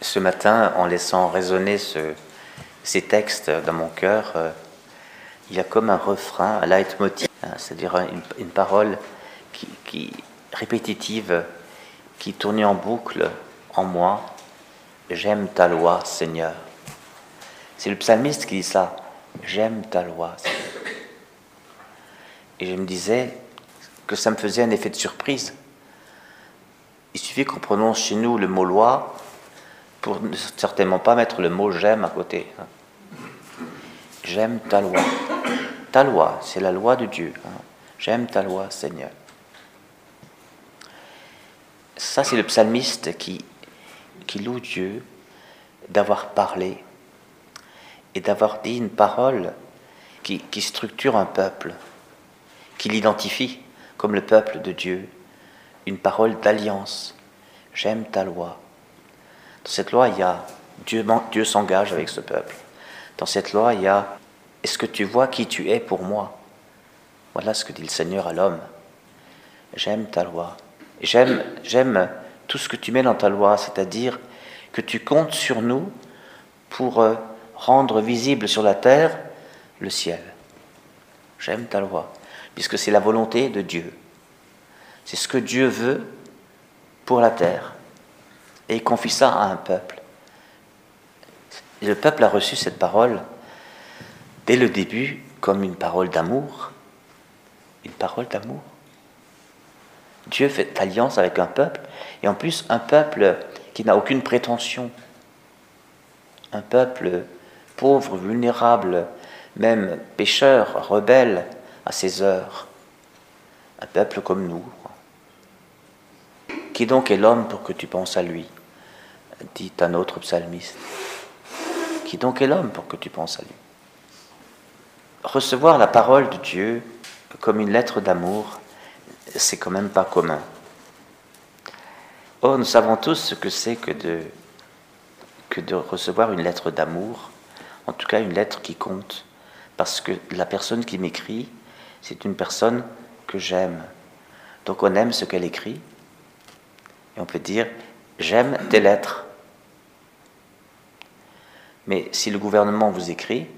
ce matin, en laissant résonner ces textes dans mon cœur, euh, il y a comme un refrain, un leitmotiv, hein, c'est-à-dire une, parole répétitive, qui tournait en boucle en moi. J'aime ta loi, Seigneur. C'est le psalmiste qui dit ça. J'aime ta loi. Et je me disais que ça me faisait un effet de surprise. Il suffit qu'on prononce chez nous le mot loi pour ne certainement pas mettre le mot j'aime à côté. J'aime ta loi. Ta loi, c'est la loi de Dieu. Hein. J'aime ta loi, Seigneur. Ça, c'est le psalmiste qui, qui loue Dieu d'avoir parlé et d'avoir dit une parole qui, qui structure un peuple, qui l'identifie comme le peuple de Dieu, une parole d'alliance. J'aime ta loi. Dans cette loi, il y a Dieu, s'engage avec ce peuple. Dans cette loi, il y a Est-ce que tu vois qui tu es pour moi? Voilà ce que dit le Seigneur à l'homme. J'aime ta loi. J'aime, j'aime tout ce que tu mets dans ta loi, c'est-à-dire que tu comptes sur nous pour euh, rendre visible sur la terre le ciel. J'aime ta loi, puisque c'est la volonté de Dieu. C'est ce que Dieu veut pour la terre et il confie ça à un peuple. Et le peuple a reçu cette parole dès le début comme une parole d'amour. Une parole d'amour. Dieu fait alliance avec un peuple, et en plus un peuple qui n'a aucune prétention. Un peuple pauvre, vulnérable, même pécheur, rebelle à ses heures. Un peuple comme nous. Qui donc est l'homme pour que tu penses à lui? Dit un autre psalmiste. Qui donc est l'homme pour que tu penses à lui Recevoir la parole de Dieu comme une lettre d'amour, c'est quand même pas commun. Or, nous savons tous ce que c'est que de, que de recevoir une lettre d'amour, en tout cas une lettre qui compte, parce que la personne qui m'écrit, c'est une personne que j'aime. Donc on aime ce qu'elle écrit, et on peut dire, j'aime tes lettres. Mais si le gouvernement vous écrit,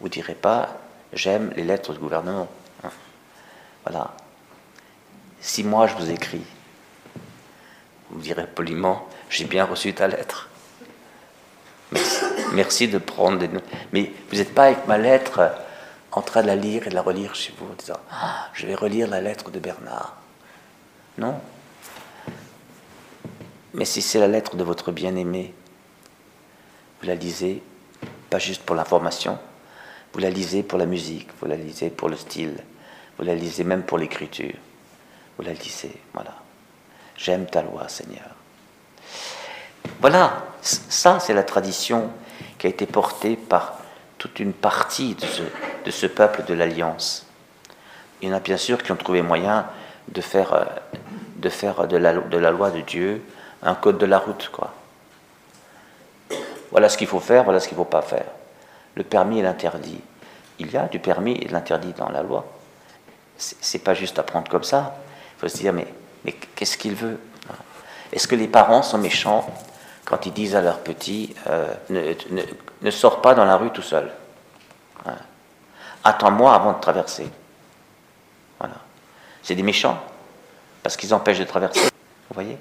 vous ne direz pas j'aime les lettres du gouvernement. Hein. Voilà. Si moi je vous écris, vous direz poliment j'ai bien reçu ta lettre. Merci, de prendre des. Mais vous n'êtes pas avec ma lettre en train de la lire et de la relire chez vous en disant ah, je vais relire la lettre de Bernard. Non. Mais si c'est la lettre de votre bien-aimé, vous la lisez pas juste pour l'information, vous la lisez pour la musique, vous la lisez pour le style, vous la lisez même pour l'écriture. Vous la lisez, voilà. J'aime ta loi, Seigneur. Voilà, ça c'est la tradition qui a été portée par toute une partie de ce, peuple de l'Alliance. Il y en a bien sûr qui ont trouvé moyen de faire, euh, de, la, de la loi de Dieu un code de la route, quoi. Voilà ce qu'il faut faire, voilà ce qu'il ne faut pas faire. Le permis et l'interdit. Il y a du permis et de l'interdit dans la loi. C'est pas juste à prendre comme ça. Il faut se dire, mais, qu'est-ce qu'il veut? Est-ce que les parents sont méchants quand ils disent à leurs petits, euh, ne, ne, sors pas dans la rue tout seul? Hein? Attends-moi avant de traverser. Voilà. C'est des méchants, parce qu'ils empêchent de traverser. Vous voyez?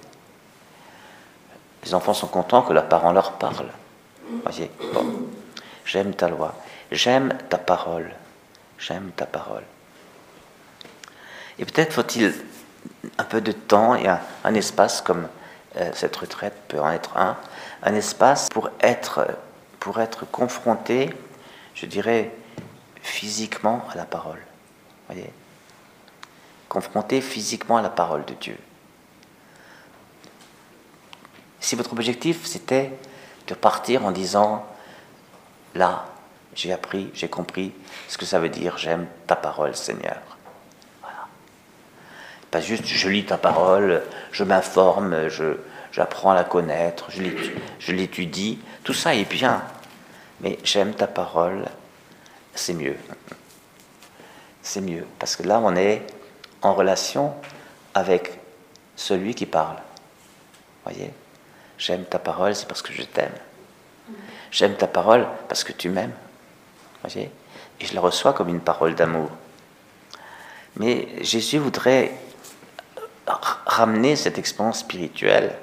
Les enfants sont contents que leurs parents leur parlent. Voyez, bon, j'aime ta loi, j'aime ta parole, j'aime ta parole. Et peut-être faut-il un peu de temps et un, espace comme euh, cette retraite peut en être un, un espace pour être, pour être confronté, je dirais, physiquement à la parole. Voyez? Confronté physiquement à la parole de Dieu. Si votre objectif c'était de partir en disant, là, j'ai appris, j'ai compris ce que ça veut dire, j'aime ta parole, Seigneur. Voilà. Pas juste, je lis ta parole, je m'informe, je, j'apprends à la connaître, je l'étudie, tout ça est bien, mais j'aime ta parole, c'est mieux. C'est mieux, parce que là, on est en relation avec celui qui parle. Voyez? J'aime ta parole, c'est parce que je t'aime. J'aime ta parole parce que tu m'aimes. Voyez? Et je la reçois comme une parole d'amour. Mais Jésus voudrait ramener cette expérience spirituelle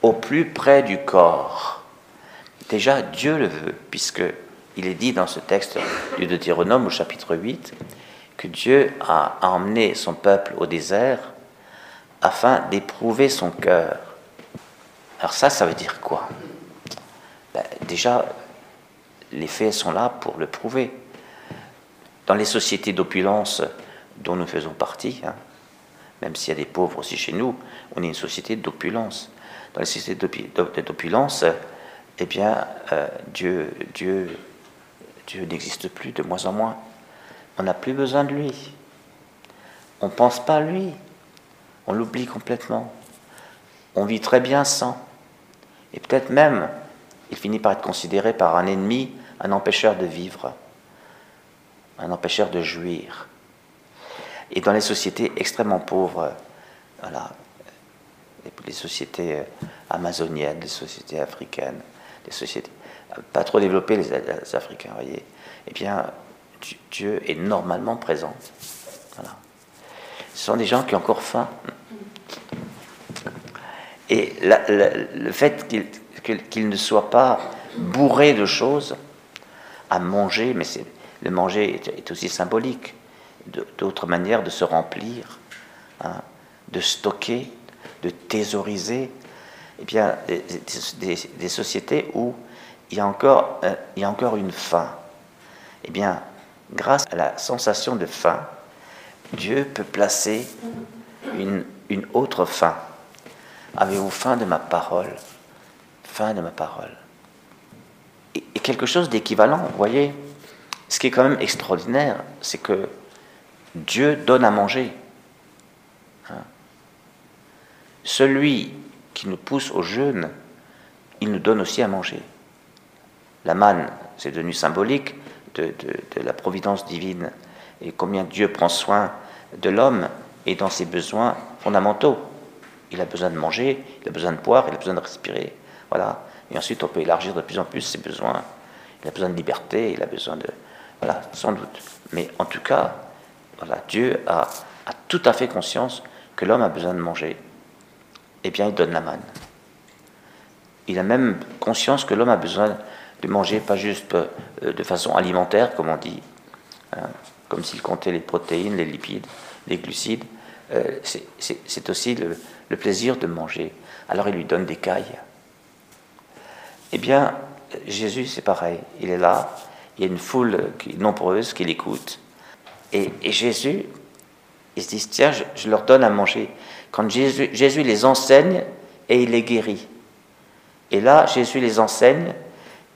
au plus près du corps. Déjà, Dieu le veut, puisque il est dit dans ce texte du Deutéronome au chapitre 8 que Dieu a emmené son peuple au désert afin d'éprouver son cœur. Alors ça, ça veut dire quoi? Ben, Déjà, les faits sont là pour le prouver. Dans les sociétés d'opulence dont nous faisons partie, hein, même s'il y a des pauvres aussi chez nous, on est une société d'opulence. Dans les sociétés d'opulence, eh bien, euh, Dieu, Dieu, Dieu n'existe plus de moins en moins. On n'a plus besoin de lui. On ne pense pas à lui. On l'oublie complètement. On vit très bien sans. Et peut-être même, il finit par être considéré par un ennemi, un empêcheur de vivre, un empêcheur de jouir. Et dans les sociétés extrêmement pauvres, voilà, les sociétés euh, amazoniennes, les sociétés africaines, les sociétés pas trop développées, les, Africains, voyez, eh bien, Dieu est normalement présent. Voilà. Ce sont des gens qui ont encore faim. Et le fait qu'ils ne soient pas bourrés de choses à manger, mais le manger est, aussi symbolique, d'autres manières de se remplir, hein, de stocker, de thésauriser, eh bien, des, sociétés où il y, a encore, euh, une faim. Eh bien, grâce à la sensation de faim, Dieu peut placer une, une autre faim. Avez-vous faim de ma parole? Faim de ma parole. Et, quelque chose d'équivalent, vous voyez, ce qui est quand même extraordinaire, c'est que Dieu donne à manger. Hein? Celui qui nous pousse au jeûne, il nous donne aussi à manger. La manne, c'est devenu symbolique de, la providence divine et combien Dieu prend soin de l'homme et dans ses besoins fondamentaux. Il a besoin de manger, il a besoin de boire, il a besoin de respirer. Voilà. Et ensuite, on peut élargir de plus en plus ses besoins. Il a besoin de liberté, il a besoin de. Voilà, sans doute. Mais en tout cas, voilà, Dieu a, tout à fait conscience que l'homme a besoin de manger. Eh bien, il donne la manne. Il a même conscience que l'homme a besoin de manger, pas juste euh, de façon alimentaire, comme on dit, hein, comme s'il comptait les protéines, les lipides, les glucides. Euh, c'est aussi le, plaisir de manger. Alors il lui donne des cailles. Eh bien, Jésus, c'est pareil. Il est là, il y a une foule nombreuse qui l'écoute. Et, Jésus, il se dit, tiens, je, leur donne à manger. Quand Jésus, Jésus les enseigne et il les guérit. Et là, Jésus les enseigne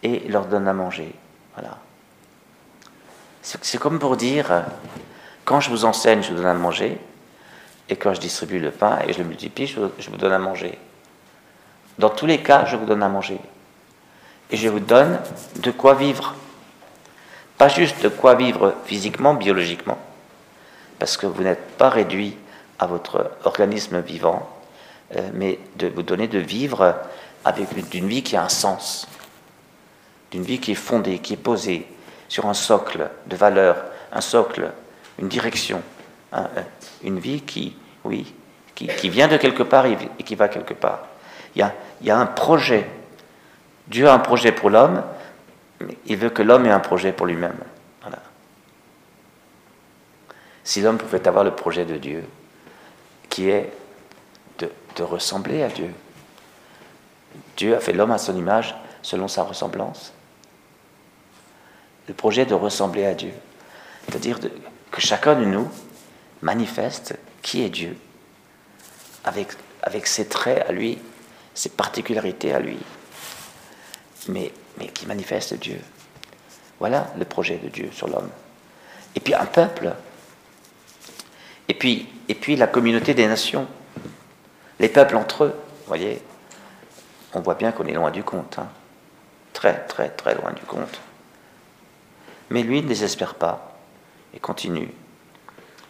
et leur donne à manger. Voilà. C'est comme pour dire, quand je vous enseigne, je vous donne à manger, et quand je distribue le pain et je le multiplie, je vous donne à manger. Dans tous les cas, je vous donne à manger. Et je vous donne de quoi vivre. Pas juste de quoi vivre physiquement, biologiquement, parce que vous n'êtes pas réduit à votre organisme vivant, euh, mais de vous donner de vivre avec une vie qui a un sens, d'une vie qui est fondée, qui est posée sur un socle de valeurs, un socle, une direction, euh, une vie qui, oui, qui, vient de quelque part et qui va quelque part. Il y a, un projet. Dieu a un projet pour l'homme, il veut que l'homme ait un projet pour lui-même. Voilà. Si l'homme pouvait avoir le projet de Dieu, qui est de, de ressembler à Dieu. Dieu a fait l'homme à son image, selon sa ressemblance le projet de ressembler à Dieu. C'est-à-dire que chacun de nous manifeste qui est Dieu, avec, ses traits à lui, ses particularités à lui, mais, qui manifeste Dieu. Voilà le projet de Dieu sur l'homme. Et puis un peuple, et puis, et puis la communauté des nations, les peuples entre eux, vous voyez, on voit bien qu'on est loin du compte, hein. très très très loin du compte. Mais lui ne désespère pas et continue.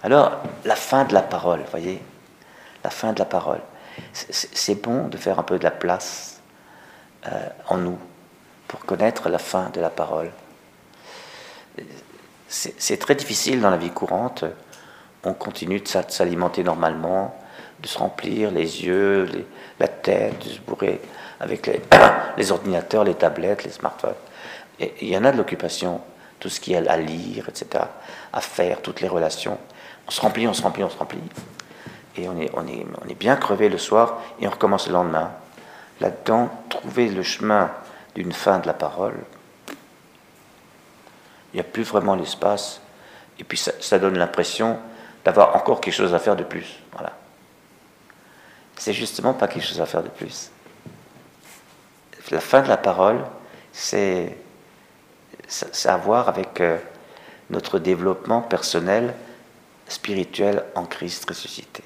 Alors, la fin de la parole, voyez La fin de la parole. C'est bon de faire un peu de la place euh, en nous pour connaître la fin de la parole. C'est très difficile dans la vie courante. On continue de s'alimenter normalement, de se remplir les yeux, la tête, de se bourrer avec les, ordinateurs, les tablettes, les smartphones. Il y en a de l'occupation, tout ce qui est à lire, etc., à faire, toutes les relations. On se remplit, on se remplit, on se remplit. Et on est, on est, on est bien crevé le soir et on recommence le lendemain. Là-dedans, trouver le chemin d'une fin de la parole, il n'y a plus vraiment l'espace. Et puis ça, donne l'impression d'avoir encore quelque chose à faire de plus. Voilà. C'est justement pas quelque chose à faire de plus. La fin de la parole, c'est à voir avec euh, notre développement personnel, spirituel en Christ ressuscité.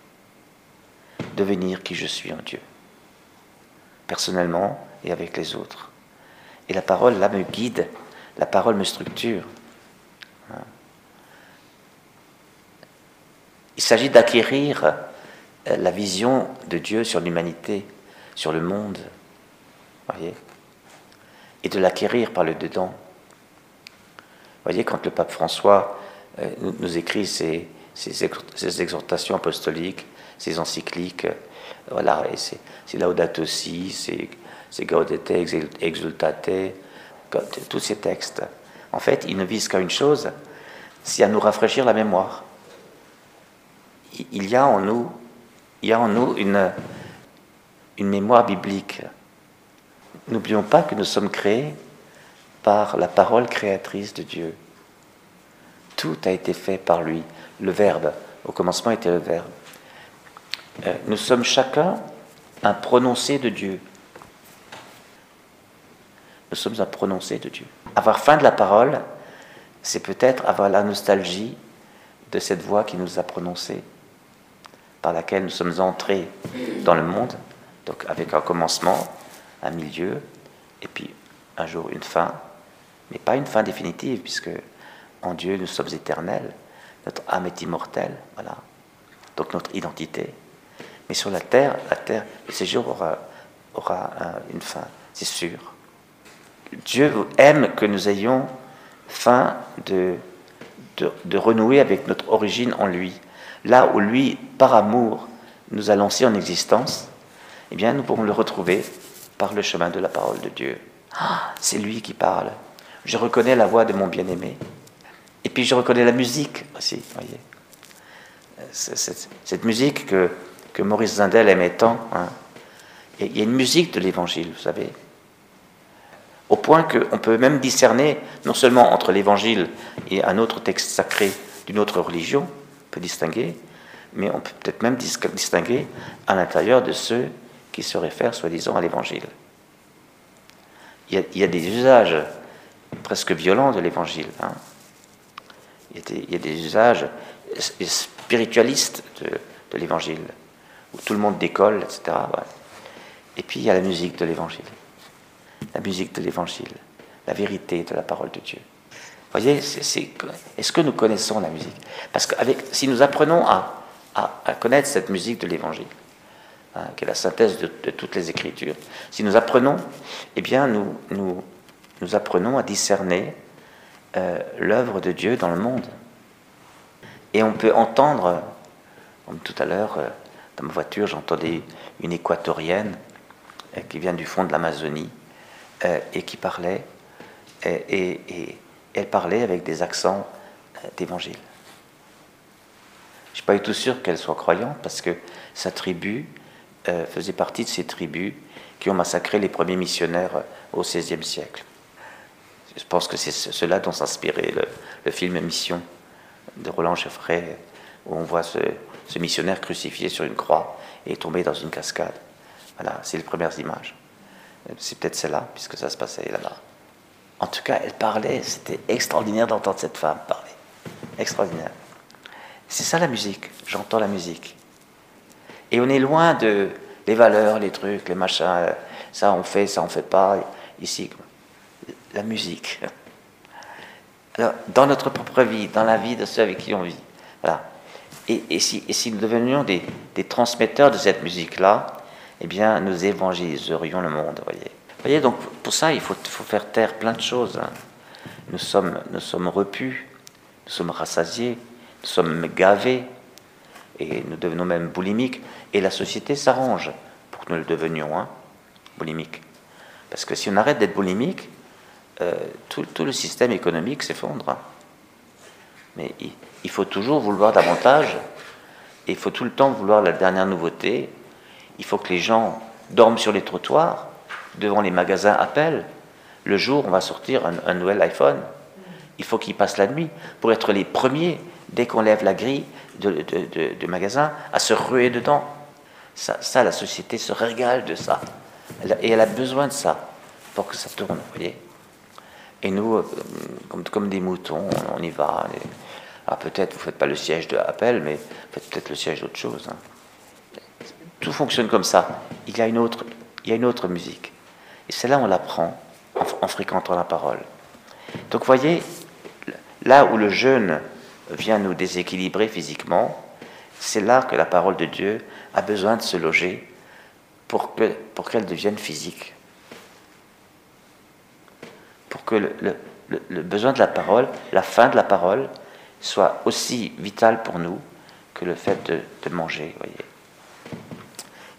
Devenir qui je suis en Dieu, personnellement et avec les autres. Et la parole, là, me guide, la parole me structure. Il s'agit d'acquérir euh, la vision de Dieu sur l'humanité, sur le monde, voyez, et de l'acquérir par le dedans. Voyez, quand le pape François euh, nous écrit ses, exhortations apostoliques, ses encycliques, euh, voilà, et c'est Laudato Si, c'est Gaudete Exultate, tous ces textes. En fait, ils ne visent qu'à une chose, c'est à nous rafraîchir la mémoire. Il y a en nous, il y a en nous une, une mémoire biblique. N'oublions pas que nous sommes créés par la parole créatrice de Dieu. Tout a été fait par lui. Le Verbe, au commencement était le Verbe. Euh, nous sommes chacun un prononcé de Dieu. Nous sommes un prononcé de Dieu. Avoir faim de la parole, c'est peut-être avoir la nostalgie de cette voix qui nous a prononcé, par laquelle nous sommes entrés dans le monde, donc avec un commencement, un milieu, et puis un jour une fin, mais pas une fin définitive, puisque en Dieu nous sommes éternels, notre âme est immortelle, voilà, donc notre identité. Mais sur la terre, la terre, le séjour aura, aura une fin, c'est sûr. Dieu aime que nous ayons fin de, de, renouer avec notre origine en lui. Là où lui, par amour, nous a lancé en existence, eh bien, nous pourrons le retrouver par le chemin de la parole de Dieu. Ah, c'est lui qui parle. Je reconnais la voix de mon bien-aimé. Et puis je reconnais la musique aussi, voyez. Cette, musique que, que Maurice Zindel aimait tant. Hein. Il y a une musique de l'évangile, vous savez au point qu'on peut même discerner, non seulement entre l'évangile et un autre texte sacré d'une autre religion, on peut distinguer, mais on peut peut-être même distinguer à l'intérieur de ceux qui se réfèrent soi-disant à l'évangile. Il, y a des usages presque violents de l'évangile. Hein. Il, y a des usages spiritualistes de, l'évangile, où tout le monde décolle, etc. Et puis il y a la musique de l'évangile la musique de l'évangile, la vérité de la parole de Dieu. Vous voyez, est-ce que nous connaissons la musique? Parce que si nous apprenons à, connaître cette musique de l'évangile, hein, qui est la synthèse de, toutes les Écritures, si nous apprenons, eh bien, nous, nous apprenons à discerner euh, l'œuvre de Dieu dans le monde. Et on peut entendre, comme tout à l'heure, euh, dans ma voiture, j'entendais une équatorienne euh, qui vient du fond de l'Amazonie, et qui parlait, et, elle parlait avec des accents d'évangile. Je ne suis pas du tout sûr qu'elle soit croyante parce que sa tribu faisait partie de ces tribus qui ont massacré les premiers missionnaires au XVIe siècle. Je pense que c'est cela dont s'inspirait le, film Mission de Roland Cheffray, où on voit ce, missionnaire crucifié sur une croix et tombé dans une cascade. Voilà, c'est les premières images. C'est peut-être celle-là, puisque ça se passait là-bas. En tout cas, elle parlait, c'était extraordinaire d'entendre cette femme parler. Extraordinaire. C'est ça la musique, j'entends la musique. Et on est loin de les valeurs, les trucs, les machins, ça on fait, ça on fait pas, ici. La musique. Alors, dans notre propre vie, dans la vie de ceux avec qui on vit. Voilà. Et, si, si, nous devenions des, transmetteurs de cette musique-là, eh bien, nous évangéliserions le monde, voyez. voyez, donc pour ça, il faut, faut faire taire plein de choses. hein. Nous sommes, nous sommes repus, nous sommes rassasiés, nous sommes gavés, et nous devenons même boulimiques. Et la société s'arrange pour que nous le devenions, hein, boulimiques. Parce que si on arrête d'être boulimique, euh, tout, le système économique s'effondre. Mais il, faut toujours vouloir davantage, il faut tout le temps vouloir la dernière nouveauté. Il faut que les gens dorment sur les trottoirs, devant les magasins Apple. Le jour, on va sortir un, nouvel iPhone. Il faut qu'ils passent la nuit pour être les premiers, dès qu'on lève la grille de, magasin, à se ruer dedans. Ça, la société se régale de ça. Et elle a besoin de ça pour que ça tourne, vous voyez. Et nous, euh, comme, des moutons, on, y va. Et- ah, peut-être vous ne faites pas le siège de Apple, mais vous faites peut-être le siège d'autre chose. hein. Tout fonctionne comme ça. Il y a une autre, il y a une autre musique. Et celle-là, on l'apprend en, fréquentant la parole. Donc, vous voyez, là où le jeûne vient nous déséquilibrer physiquement, c'est là que la parole de Dieu a besoin de se loger pour que pour qu'elle devienne physique. Pour que le, besoin de la parole, la fin de la parole, soit aussi vital pour nous que le fait de, manger.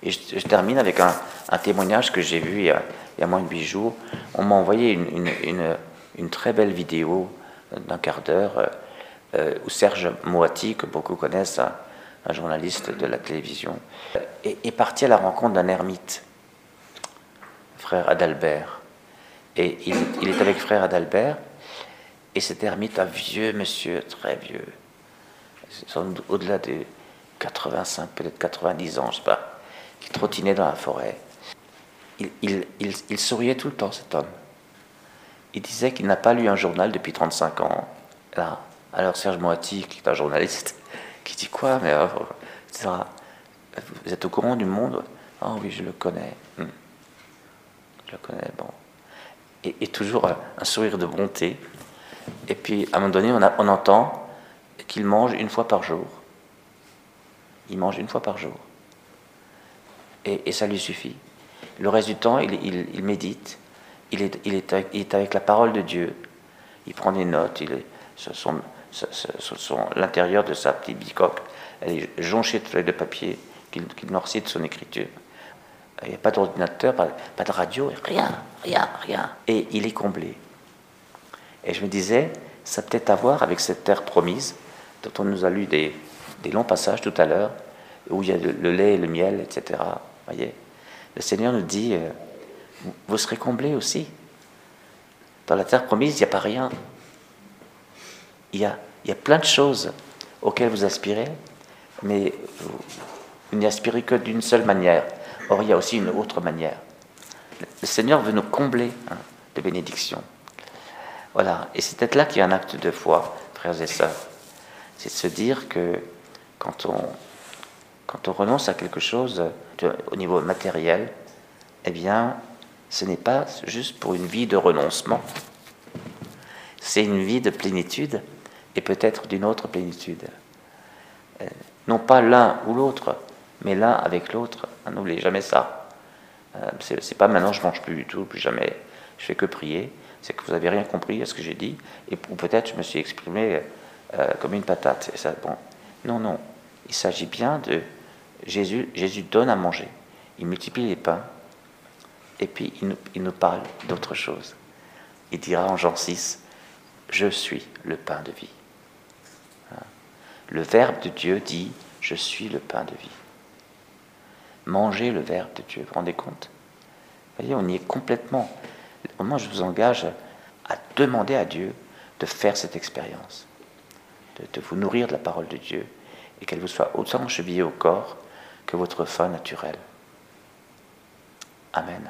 Et je, termine avec un, témoignage que j'ai vu il y, a, moins de huit jours. On m'a envoyé une, très belle vidéo d'un quart d'heure euh, euh, où Serge Moati, que beaucoup connaissent, un, journaliste de la télévision, est parti à la rencontre d'un ermite, frère Adalbert. Et il, est avec frère Adalbert, et cet ermite, un vieux monsieur, très vieux, au-delà de 85, peut-être 90 ans, je sais pas, qui trottinait dans la forêt. Il, souriait tout le temps, cet homme. Il disait qu'il n'a pas lu un journal depuis 35 ans. Alors Serge Moati, qui est un journaliste, qui dit quoi mais, euh. Vous êtes au courant du monde? Ah oui, je le connais. Hmm. Je le connais, bon. Et, toujours un, un sourire de bonté. Et puis, à un moment donné, on, a- on entend qu'il mange une fois par jour. Il mange une fois par jour. Et, ça lui suffit. Le reste du temps, il, médite. Il est, il, est avec, il est avec la parole de Dieu. Il prend des notes. Il est, ce sont- l'intérieur de sa petite bicoque, elle est jonchée de feuilles de papier qu'il noircit de son écriture. Il n'y a pas d'ordinateur, pas, de radio, rien, rien, rien. Et il est comblé. Et je me disais, ça peut-être à voir avec cette terre promise, dont on nous a lu des, longs passages tout à l'heure, où il y a le, lait et le miel, etc. Voyez Le Seigneur nous dit, euh, vous- serez comblés aussi. Dans la terre promise, il n'y a pas rien. Il y a, il y a plein de choses auxquelles vous aspirez, mais vous n'y aspirez que d'une seule manière. Or, il y a aussi une autre manière. Le Seigneur veut nous combler hein, de bénédictions. Voilà, et c'est peut-être là qu'il y a un acte de foi, frères et sœurs. C'est de se dire que quand on, quand on renonce à quelque chose de- au niveau matériel, eh bien, ce n'est pas juste pour une vie de renoncement, c'est une vie de plénitude et peut-être d'une autre plénitude. Euh, non pas l'un ou l'autre, mais l'un avec l'autre. Ah, N'oubliez jamais ça. Euh, c'est pas maintenant je mange plus du tout, plus jamais, je fais que prier. C'est que vous avez rien compris à ce que j'ai dit, et ou peut-être je me suis exprimé euh, comme une patate. Et ça, bon, non, non. Il s'agit bien de Jésus. Jésus donne à manger. Il multiplie les pains, et puis il nous, il nous parle d'autre chose. Il dira en Jean 6, Je suis le pain de vie. Le Verbe de Dieu dit, Je suis le pain de vie. Mangez le Verbe de Dieu, vous vous rendez compte? Vous voyez, on y est complètement. Moi, je vous engage à demander à Dieu de faire cette expérience, de, de vous nourrir de la parole de Dieu, et qu'elle vous soit autant chevillée au corps que votre faim naturelle. Amen.